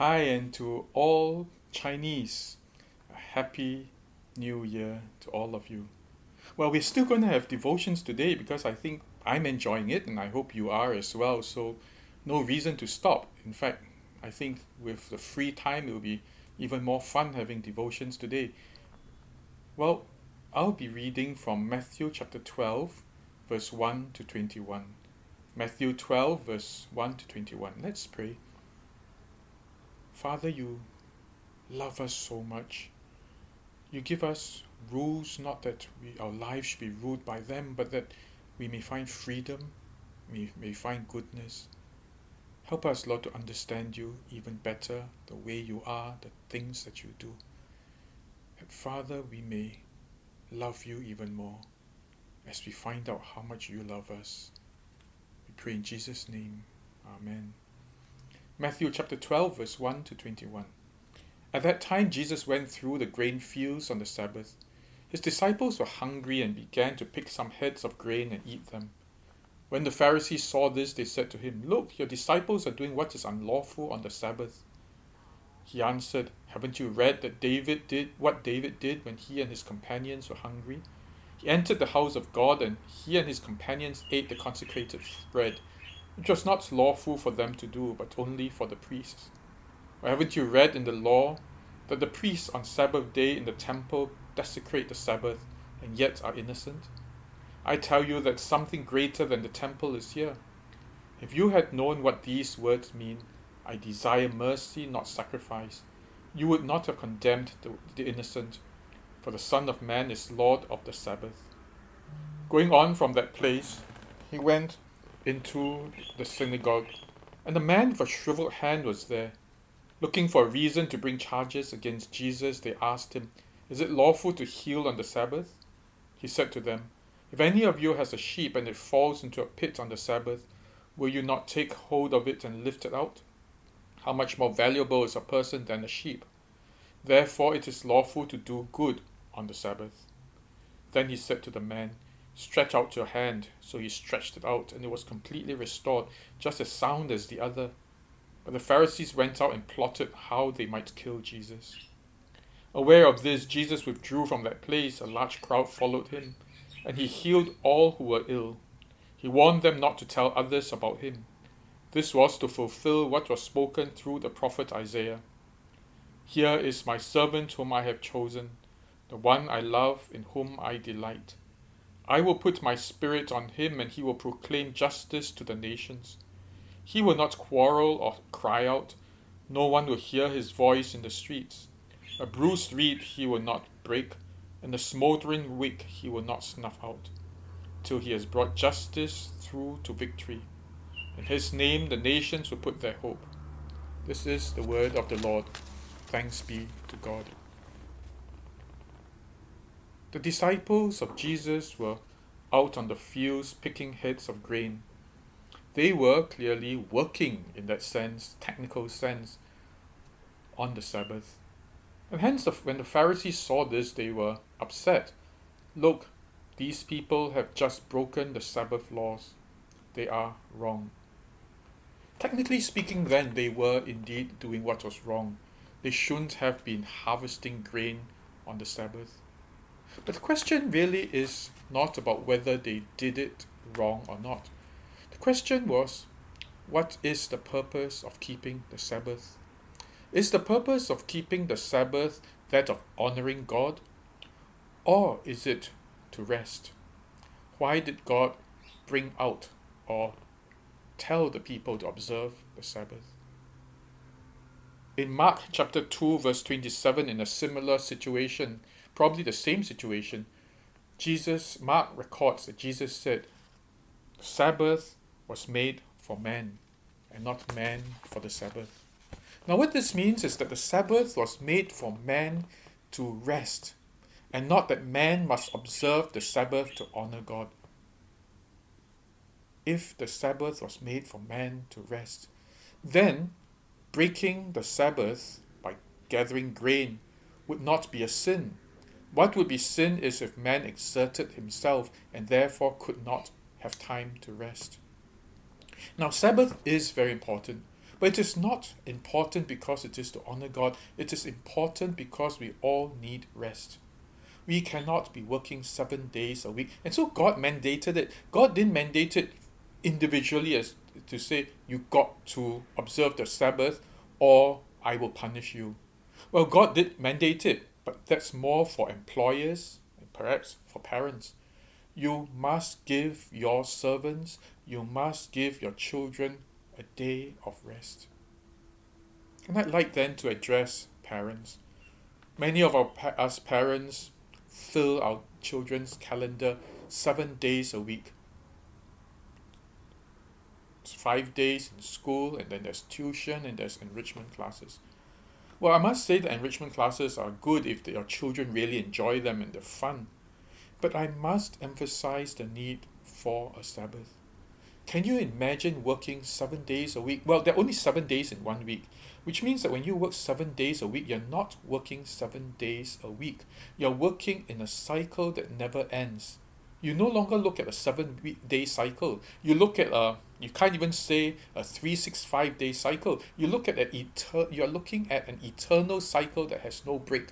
Hi, and to all Chinese, a happy new year to all of you. Well, we're still going to have devotions today because I think I'm enjoying it and I hope you are as well. So, no reason to stop. In fact, I think with the free time, it will be even more fun having devotions today. Well, I'll be reading from Matthew chapter 12, verse 1 to 21. Matthew 12, verse 1 to 21. Let's pray. Father, you love us so much. You give us rules, not that we, our lives should be ruled by them, but that we may find freedom, we may find goodness. Help us, Lord, to understand you even better, the way you are, the things that you do. And Father, we may love you even more as we find out how much you love us. We pray in Jesus' name. Amen. Matthew chapter 12, verse 1 to 21. At that time, Jesus went through the grain fields on the Sabbath. His disciples were hungry and began to pick some heads of grain and eat them. When the Pharisees saw this, they said to him, Look, your disciples are doing what is unlawful on the Sabbath. He answered, Haven't you read that David did what David did when he and his companions were hungry? He entered the house of God, and he and his companions ate the consecrated bread which was not lawful for them to do, but only for the priests. Or haven't you read in the law that the priests on Sabbath day in the temple desecrate the Sabbath and yet are innocent? I tell you that something greater than the temple is here. If you had known what these words mean, I desire mercy, not sacrifice, you would not have condemned the, the innocent, for the Son of Man is Lord of the Sabbath. Going on from that place, he went into the synagogue, and a man with a shriveled hand was there. Looking for a reason to bring charges against Jesus, they asked him, Is it lawful to heal on the Sabbath? He said to them, If any of you has a sheep and it falls into a pit on the Sabbath, will you not take hold of it and lift it out? How much more valuable is a person than a sheep? Therefore it is lawful to do good on the Sabbath. Then he said to the man, Stretch out your hand. So he stretched it out, and it was completely restored, just as sound as the other. But the Pharisees went out and plotted how they might kill Jesus. Aware of this, Jesus withdrew from that place. A large crowd followed him, and he healed all who were ill. He warned them not to tell others about him. This was to fulfill what was spoken through the prophet Isaiah. Here is my servant whom I have chosen, the one I love, in whom I delight. I will put my spirit on him, and he will proclaim justice to the nations. He will not quarrel or cry out. No one will hear his voice in the streets. A bruised reed he will not break, and a smouldering wick he will not snuff out, till he has brought justice through to victory. In his name the nations will put their hope. This is the word of the Lord. Thanks be to God. The disciples of Jesus were out on the fields picking heads of grain. They were clearly working in that sense, technical sense, on the Sabbath. And hence, when the Pharisees saw this, they were upset. Look, these people have just broken the Sabbath laws. They are wrong. Technically speaking, then, they were indeed doing what was wrong. They shouldn't have been harvesting grain on the Sabbath. But the question really is not about whether they did it wrong or not. The question was what is the purpose of keeping the Sabbath? Is the purpose of keeping the Sabbath that of honoring God? Or is it to rest? Why did God bring out or tell the people to observe the Sabbath? In Mark chapter 2, verse 27, in a similar situation, probably the same situation, Jesus, Mark records that Jesus said, the Sabbath was made for man and not man for the Sabbath. Now, what this means is that the Sabbath was made for man to rest and not that man must observe the Sabbath to honor God. If the Sabbath was made for man to rest, then breaking the Sabbath by gathering grain would not be a sin what would be sin is if man exerted himself and therefore could not have time to rest. Now, Sabbath is very important, But it is not important because it is to honor God. It is important because we all need rest. We cannot be working seven days a week. And so God mandated it. God didn't mandate it individually as to say you got to observe the Sabbath or I will punish you. Well, God did mandate it, but that's more for employers and perhaps for parents. You must give your servants, you must give your children a day of rest. And I'd like then to address parents. Many of our us parents fill our children's calendar seven days a week. It's five days in school, and then there's tuition and there's enrichment classes. Well, I must say the enrichment classes are good if your children really enjoy them and they're fun. But I must emphasize the need for a Sabbath. Can you imagine working seven days a week? Well, there are only seven days in one week, which means that when you work seven days a week, you're not working seven days a week. You're working in a cycle that never ends. You no longer look at a seven week day cycle. You look at a you can't even say a three six five day cycle. You look at an eternal. You're looking at an eternal cycle that has no break.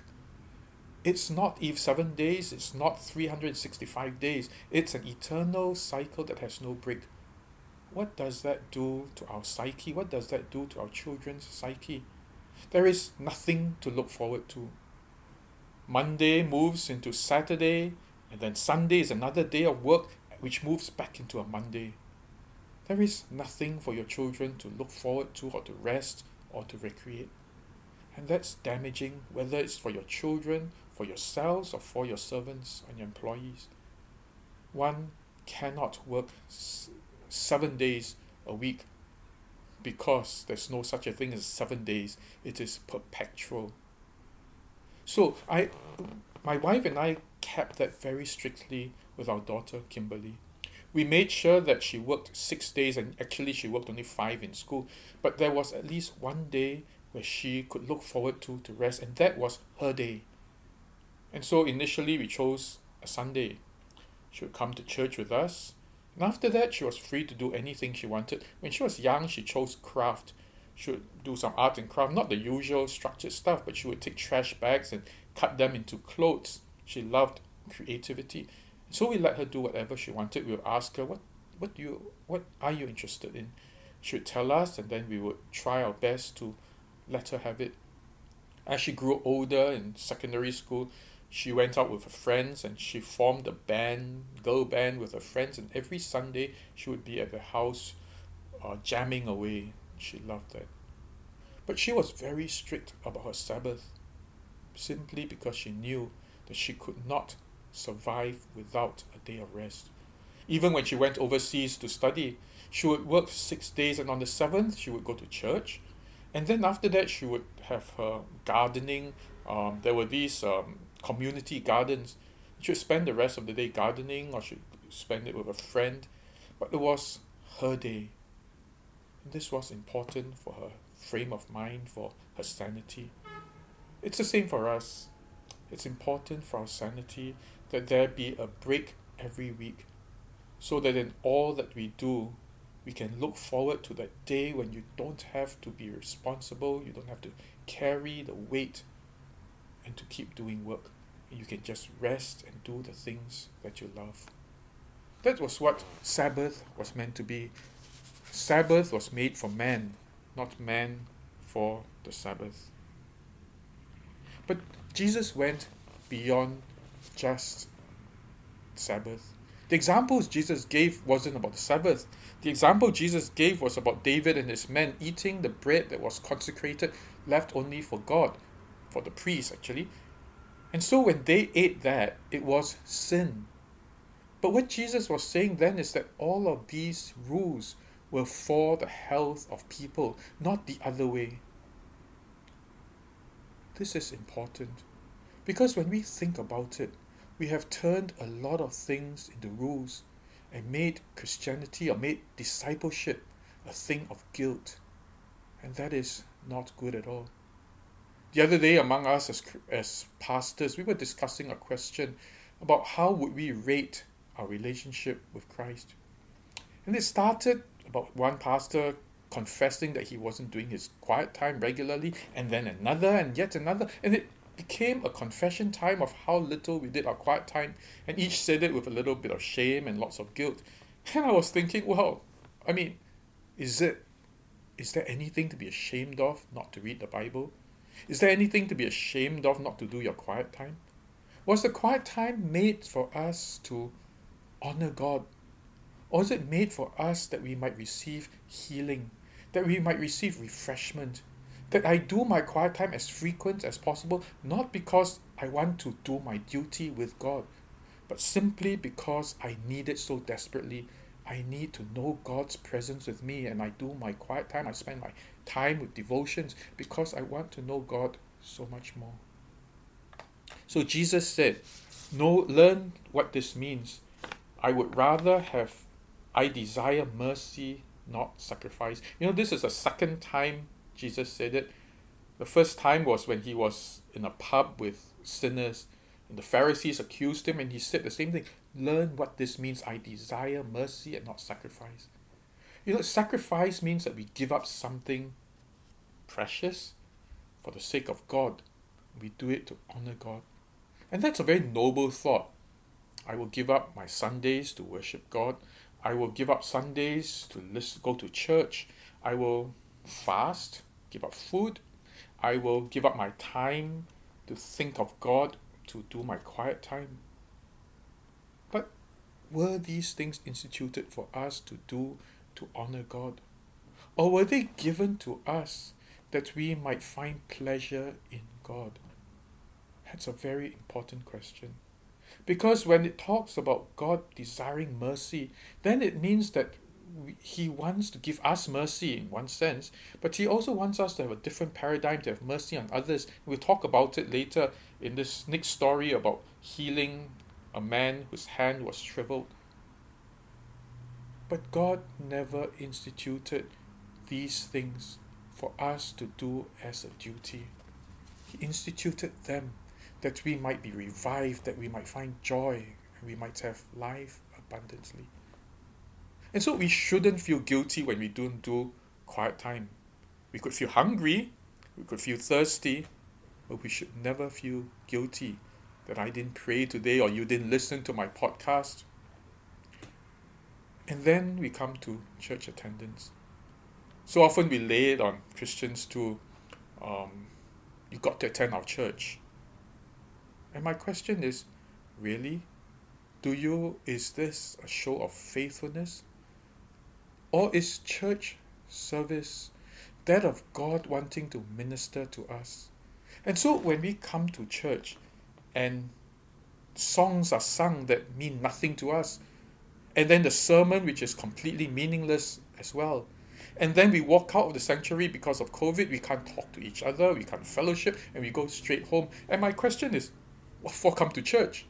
It's not if seven days. It's not three hundred sixty five days. It's an eternal cycle that has no break. What does that do to our psyche? What does that do to our children's psyche? There is nothing to look forward to. Monday moves into Saturday, and then Sunday is another day of work which moves back into a Monday. There is nothing for your children to look forward to or to rest or to recreate. And that's damaging, whether it's for your children, for yourselves, or for your servants and your employees. One cannot work seven days a week because there's no such a thing as seven days. It is perpetual. So I, my wife and I kept that very strictly with our daughter Kimberly. We made sure that she worked six days, and actually she worked only five in school. But there was at least one day where she could look forward to to rest, and that was her day. And so initially we chose a Sunday. She would come to church with us, and after that, she was free to do anything she wanted. When she was young, she chose craft. She would do some art and craft, not the usual structured stuff, but she would take trash bags and cut them into clothes. She loved creativity. So we let her do whatever she wanted. We would ask her, what, what, do you, what are you interested in? She would tell us, and then we would try our best to let her have it. As she grew older in secondary school, she went out with her friends and she formed a band, girl band with her friends, and every Sunday she would be at the house uh, jamming away. She loved that. But she was very strict about her Sabbath simply because she knew that she could not survive without a day of rest. Even when she went overseas to study, she would work six days, and on the seventh, she would go to church. And then after that, she would have her gardening. Um, there were these um, community gardens. She would spend the rest of the day gardening or she would spend it with a friend. But it was her day. And this was important for her frame of mind, for her sanity. It's the same for us. It's important for our sanity that there be a break every week so that in all that we do, we can look forward to that day when you don't have to be responsible, you don't have to carry the weight and to keep doing work. You can just rest and do the things that you love. That was what Sabbath was meant to be. Sabbath was made for man, not man for the Sabbath. But Jesus went beyond just Sabbath. The examples Jesus gave wasn't about the Sabbath. The example Jesus gave was about David and his men eating the bread that was consecrated, left only for God for the priests actually. And so when they ate that, it was sin. But what Jesus was saying then is that all of these rules were for the health of people, not the other way. This is important because when we think about it, we have turned a lot of things into rules and made Christianity or made discipleship a thing of guilt. And that is not good at all. The other day, among us as, as pastors, we were discussing a question about how would we rate our relationship with Christ. And it started about one pastor confessing that he wasn't doing his quiet time regularly, and then another and yet another. And it became a confession time of how little we did our quiet time, and each said it with a little bit of shame and lots of guilt. And I was thinking, well, I mean, is it is there anything to be ashamed of not to read the Bible? Is there anything to be ashamed of not to do your quiet time? Was the quiet time made for us to honor God? Or is it made for us that we might receive healing, that we might receive refreshment, that I do my quiet time as frequent as possible, not because I want to do my duty with God, but simply because I need it so desperately I need to know God's presence with me, and I do my quiet time. I spend my time with devotions because I want to know God so much more. So Jesus said, "No, learn what this means. I would rather have, I desire mercy, not sacrifice." You know, this is the second time Jesus said it. The first time was when he was in a pub with sinners, and the Pharisees accused him, and he said the same thing learn what this means. I desire mercy and not sacrifice. You know, sacrifice means that we give up something precious for the sake of God. We do it to honor God. And that's a very noble thought. I will give up my Sundays to worship God. I will give up Sundays to listen, go to church. I will fast, give up food. I will give up my time to think of God, to do my quiet time But were these things instituted for us to do to honor God? Or were they given to us that we might find pleasure in God? That's a very important question. Because when it talks about God desiring mercy, then it means that He wants to give us mercy in one sense, but He also wants us to have a different paradigm to have mercy on others. We'll talk about it later in this next story about healing a man whose hand was shriveled. But God never instituted these things for us to do as a duty. He instituted them that we might be revived, that we might find joy, and we might have life abundantly. And so we shouldn't feel guilty when we don't do quiet time. We could feel hungry, we could feel thirsty, but we should never feel guilty that I didn't pray today or you didn't listen to my podcast. And then we come to church attendance. So often we lay it on Christians to, um, you got to attend our church. And my question is, really? Do you, is this a show of faithfulness? Or is church service that of God wanting to minister to us? And so when we come to church, and songs are sung that mean nothing to us. And then the sermon, which is completely meaningless as well. And then we walk out of the sanctuary because of COVID. We can't talk to each other, we can't fellowship, and we go straight home. And my question is, what for come to church?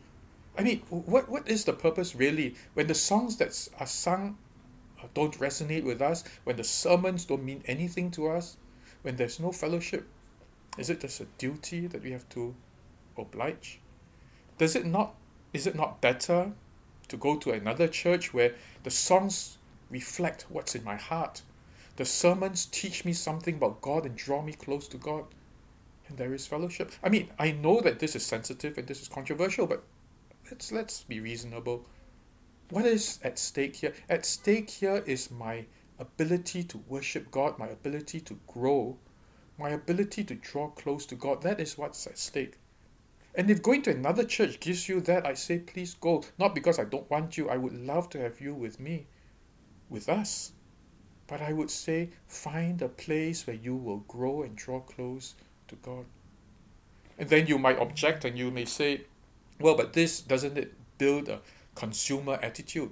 I mean, what, what is the purpose really when the songs that are sung uh, don't resonate with us, when the sermons don't mean anything to us, when there's no fellowship? Is it just a duty that we have to oblige? Does it not is it not better to go to another church where the songs reflect what's in my heart? The sermons teach me something about God and draw me close to God. And there is fellowship. I mean, I know that this is sensitive and this is controversial, but let's let's be reasonable. What is at stake here? At stake here is my ability to worship God, my ability to grow, my ability to draw close to God. That is what's at stake. And if going to another church gives you that, I say, please go. Not because I don't want you, I would love to have you with me, with us. But I would say, find a place where you will grow and draw close to God. And then you might object and you may say, well, but this doesn't it build a consumer attitude?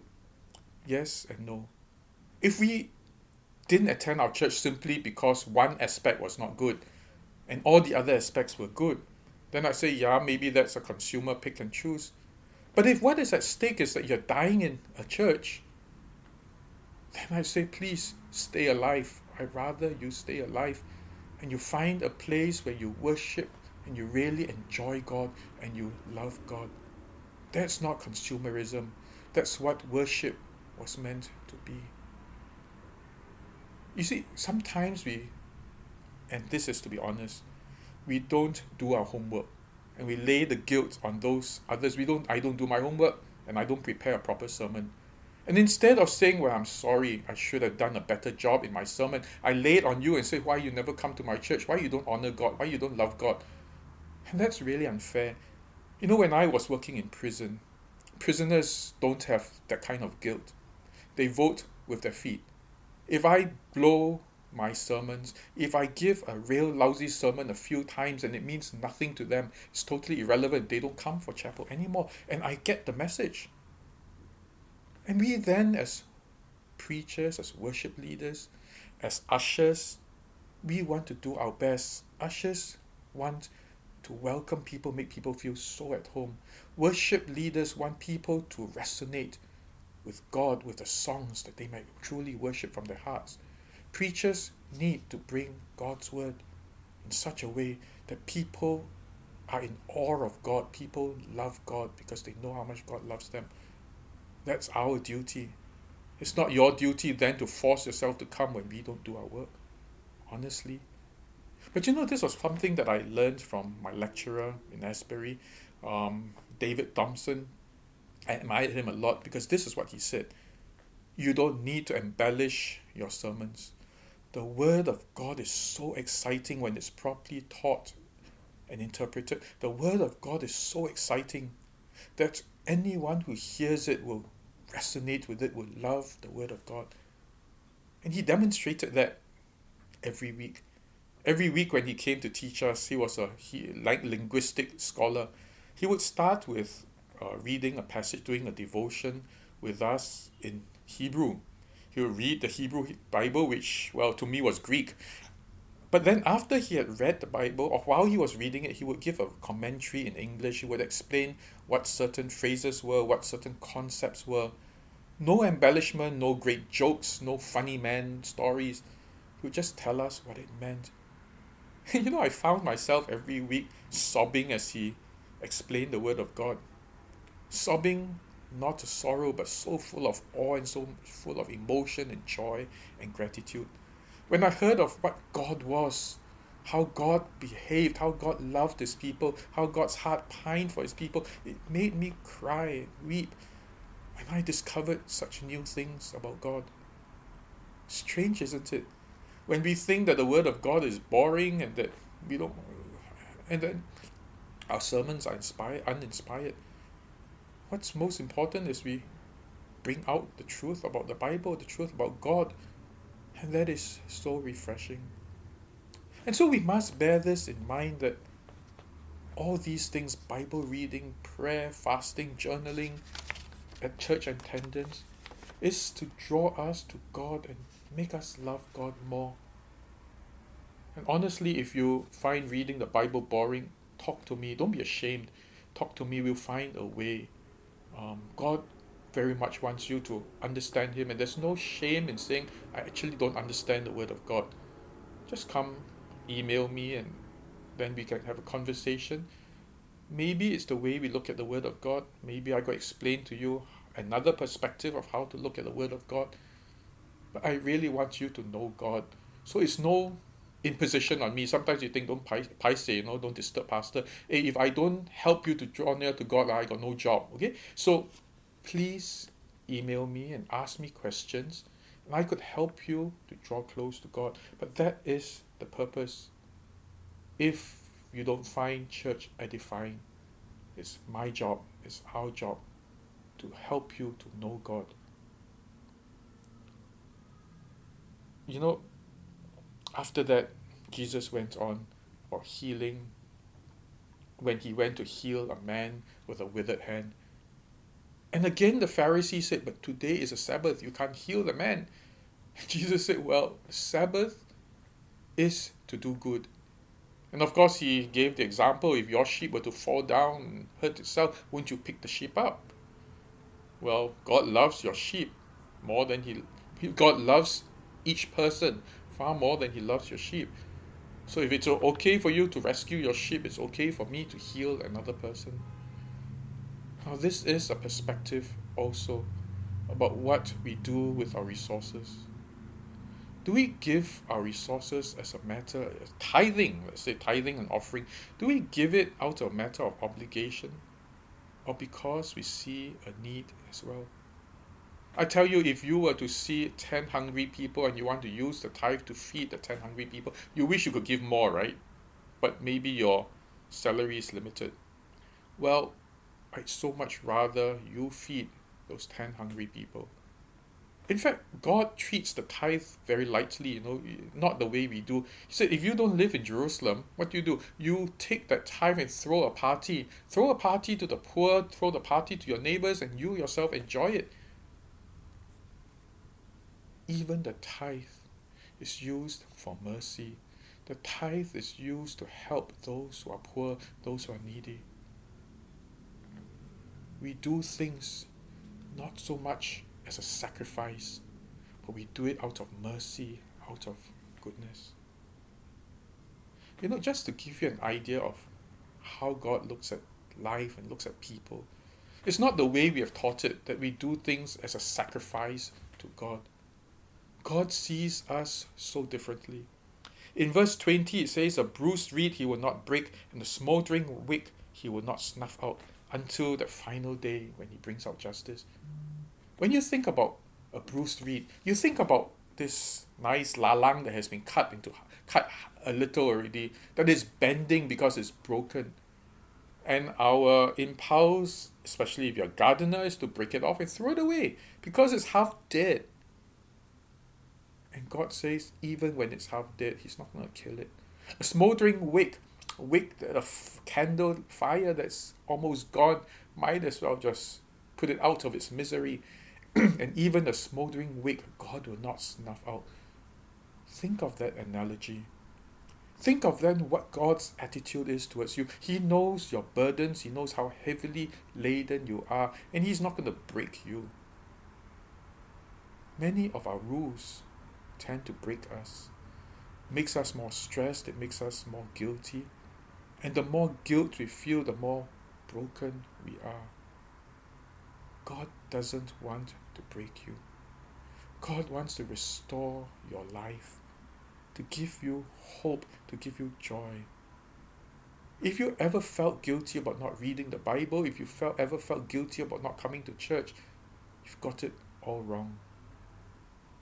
Yes and no. If we didn't attend our church simply because one aspect was not good and all the other aspects were good, then I say, yeah, maybe that's a consumer pick and choose. But if what is at stake is that you're dying in a church, then I say, please stay alive. I'd rather you stay alive and you find a place where you worship and you really enjoy God and you love God. That's not consumerism. That's what worship was meant to be. You see, sometimes we, and this is to be honest, we don't do our homework and we lay the guilt on those others. We don't I don't do my homework and I don't prepare a proper sermon. And instead of saying, Well, I'm sorry, I should have done a better job in my sermon, I lay it on you and say, Why you never come to my church? Why you don't honor God? Why you don't love God? And that's really unfair. You know, when I was working in prison, prisoners don't have that kind of guilt. They vote with their feet. If I blow my sermons, if I give a real lousy sermon a few times and it means nothing to them, it's totally irrelevant. They don't come for chapel anymore. And I get the message. And we then, as preachers, as worship leaders, as ushers, we want to do our best. Ushers want to welcome people, make people feel so at home. Worship leaders want people to resonate with God with the songs that they might truly worship from their hearts. Preachers need to bring God's word in such a way that people are in awe of God. People love God because they know how much God loves them. That's our duty. It's not your duty then to force yourself to come when we don't do our work. Honestly. But you know, this was something that I learned from my lecturer in Asbury, um, David Thompson. I admired him a lot because this is what he said. You don't need to embellish your sermons. The Word of God is so exciting when it's properly taught and interpreted. The Word of God is so exciting that anyone who hears it will resonate with it, will love the Word of God. And he demonstrated that every week. Every week when he came to teach us, he was a he like linguistic scholar. He would start with uh, reading a passage, doing a devotion with us in Hebrew he would read the Hebrew Bible, which, well, to me was Greek. But then after he had read the Bible, or while he was reading it, he would give a commentary in English. He would explain what certain phrases were, what certain concepts were. No embellishment, no great jokes, no funny man stories. He would just tell us what it meant. you know, I found myself every week sobbing as he explained the Word of God. Sobbing not a sorrow, but so full of awe and so full of emotion and joy and gratitude. When I heard of what God was, how God behaved, how God loved his people, how God's heart pined for his people, it made me cry, weep, when I discovered such new things about God. Strange, isn't it? When we think that the word of God is boring and that we don't and then our sermons are inspired uninspired what's most important is we bring out the truth about the Bible, the truth about God, and that is so refreshing. And so we must bear this in mind that all these things Bible reading, prayer, fasting, journaling, and church attendance is to draw us to God and make us love God more. And honestly, if you find reading the Bible boring, talk to me. Don't be ashamed. Talk to me. We'll find a way um, God very much wants you to understand Him, and there's no shame in saying, I actually don't understand the Word of God. Just come email me, and then we can have a conversation. Maybe it's the way we look at the Word of God. Maybe I could explain to you another perspective of how to look at the Word of God. But I really want you to know God. So it's no imposition on me. Sometimes you think, don't pai say, you know, don't disturb pastor. Hey, if I don't help you to draw near to God, I got no job. Okay? So please email me and ask me questions. And I could help you to draw close to God. But that is the purpose. If you don't find church edifying, it's my job, it's our job to help you to know God. You know, after that, Jesus went on for healing. When he went to heal a man with a withered hand. And again, the Pharisees said, But today is a Sabbath, you can't heal the man. Jesus said, Well, Sabbath is to do good. And of course, he gave the example if your sheep were to fall down and hurt itself, wouldn't you pick the sheep up? Well, God loves your sheep more than he. God loves each person far more than he loves your sheep. So if it's okay for you to rescue your sheep, it's okay for me to heal another person. Now, this is a perspective also about what we do with our resources. Do we give our resources as a matter, of tithing, let's say tithing and offering, do we give it out of a matter of obligation or because we see a need as well? I tell you, if you were to see 10 hungry people and you want to use the tithe to feed the 10 hungry people, you wish you could give more, right? But maybe your salary is limited. Well, I'd so much rather you feed those 10 hungry people in fact, God treats the tithe very lightly, you know, not the way we do. He said, if you don't live in Jerusalem, what do you do? You take that tithe and throw a party. Throw a party to the poor, throw the party to your neighbors, and you yourself enjoy it. Even the tithe is used for mercy. The tithe is used to help those who are poor, those who are needy. We do things not so much as a sacrifice, but we do it out of mercy, out of goodness. You know, just to give you an idea of how God looks at life and looks at people, it's not the way we have taught it that we do things as a sacrifice to God. God sees us so differently. In verse 20, it says, A bruised reed he will not break, and the smoldering wick he will not snuff out until the final day when he brings out justice. When you think about a bruised reed, you think about this nice lalang that has been cut into cut a little already, that is bending because it's broken. And our impulse, especially if you're a gardener, is to break it off and throw it away because it's half dead. And God says, even when it's half dead, He's not going to kill it. A smoldering wick, wick, a candle fire that's almost gone, might as well just put it out of its misery and even a smoldering wick God will not snuff out. Think of that analogy. Think of then what God's attitude is towards you. He knows your burdens, He knows how heavily laden you are, and He's not going to break you. Many of our rules tend to break us, makes us more stressed, it makes us more guilty. And the more guilt we feel, the more broken we are. God doesn't want to break you. God wants to restore your life, to give you hope, to give you joy. If you ever felt guilty about not reading the Bible, if you felt ever felt guilty about not coming to church, you've got it all wrong.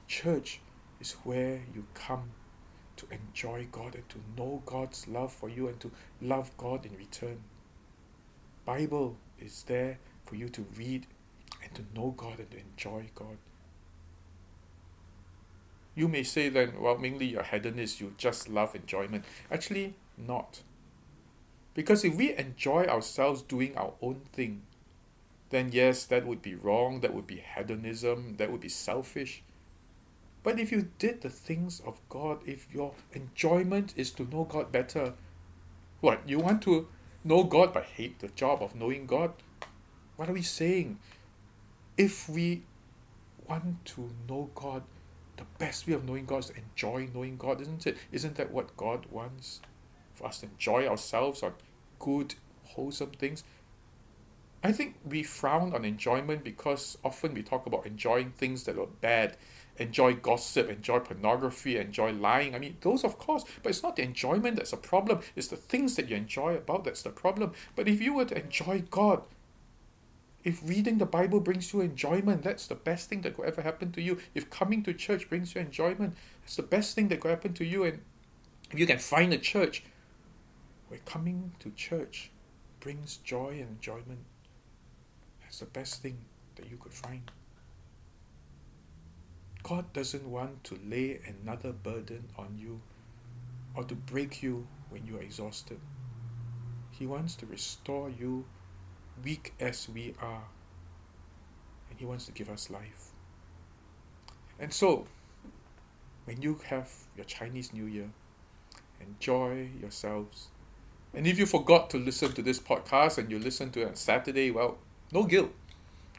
Church is where you come to enjoy God and to know God's love for you and to love God in return. Bible is there for you to read and to know God and to enjoy God. You may say then, well, mainly you're hedonist, you just love enjoyment. Actually, not. Because if we enjoy ourselves doing our own thing, then yes, that would be wrong, that would be hedonism, that would be selfish. But if you did the things of God, if your enjoyment is to know God better, what, you want to know God but hate the job of knowing God? What are we saying? if we want to know God, the best way of knowing God is to enjoy knowing God, isn't it? Isn't that what God wants? For us to enjoy ourselves on good, wholesome things. I think we frown on enjoyment because often we talk about enjoying things that are bad, enjoy gossip, enjoy pornography, enjoy lying. I mean, those of course, but it's not the enjoyment that's a problem. It's the things that you enjoy about that's the problem. But if you were to enjoy God, if reading the Bible brings you enjoyment, that's the best thing that could ever happen to you. If coming to church brings you enjoyment, it's the best thing that could happen to you. And if you can find a church where coming to church brings joy and enjoyment, that's the best thing that you could find. God doesn't want to lay another burden on you or to break you when you are exhausted. He wants to restore you weak as we are. And He wants to give us life. And so, when you have your Chinese New Year, enjoy yourselves. And if you forgot to listen to this podcast and you listen to it on Saturday, well, no guilt.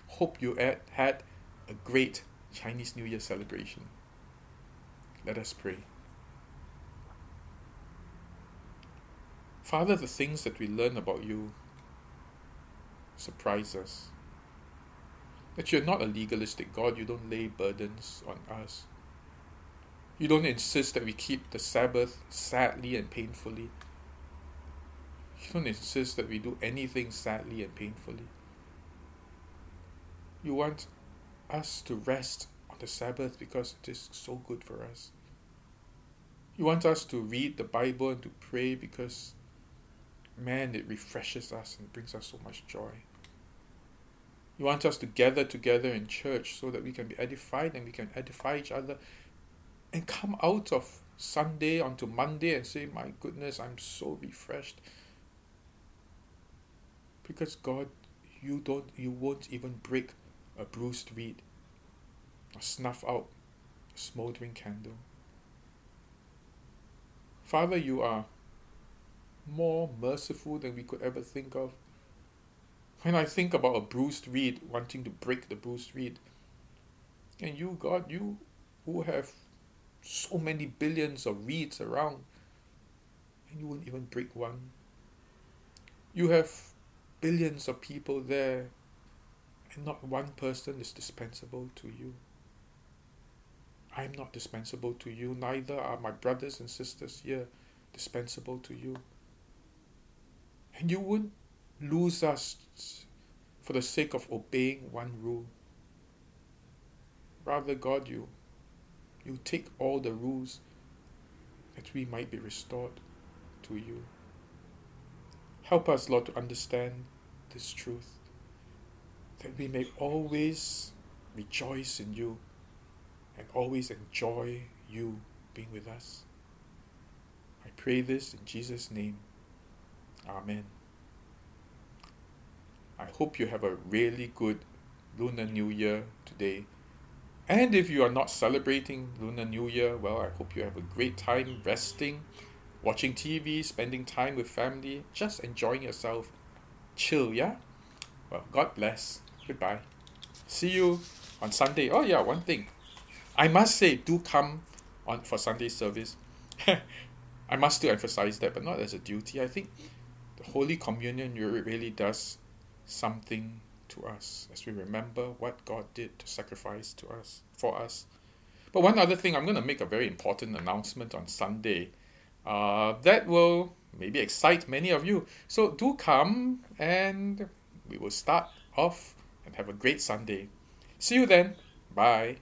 Hope you had a great Chinese New Year celebration. Let us pray. Father, the things that we learn about you surprise us. That you're not a legalistic God, you don't lay burdens on us. You don't insist that we keep the Sabbath sadly and painfully. You don't insist that we do anything sadly and painfully. You want us to rest on the Sabbath because it is so good for us. You want us to read the Bible and to pray because, man, it refreshes us and brings us so much joy. You want us to gather together in church so that we can be edified and we can edify each other and come out of Sunday onto Monday and say, My goodness, I'm so refreshed. Because God, you don't you won't even break a bruised reed or snuff out a smoldering candle. Father, you are more merciful than we could ever think of. When I think about a bruised reed wanting to break the bruised reed, and you, God, you who have so many billions of reeds around, and you won't even break one. You have billions of people there, and not one person is dispensable to you. I'm not dispensable to you, neither are my brothers and sisters here dispensable to you. And you wouldn't lose us for the sake of obeying one rule. Rather, God, you, you take all the rules that we might be restored to you. Help us, Lord, to understand this truth, that we may always rejoice in you and always enjoy you being with us. I pray this in Jesus' name. Amen. I hope you have a really good Lunar New Year today. And if you are not celebrating Lunar New Year, well, I hope you have a great time resting, watching TV, spending time with family, just enjoying yourself. Chill, yeah? Well, God bless. Goodbye. See you on Sunday. Oh, yeah, one thing. I must say, do come on for Sunday service. I must still emphasize that, but not as a duty. I think the Holy Communion really does something to us as we remember what God did to sacrifice to us for us. But one other thing, I'm going to make a very important announcement on Sunday. Uh, that will maybe excite many of you. So do come and we will start off and have a great Sunday. See you then. Bye.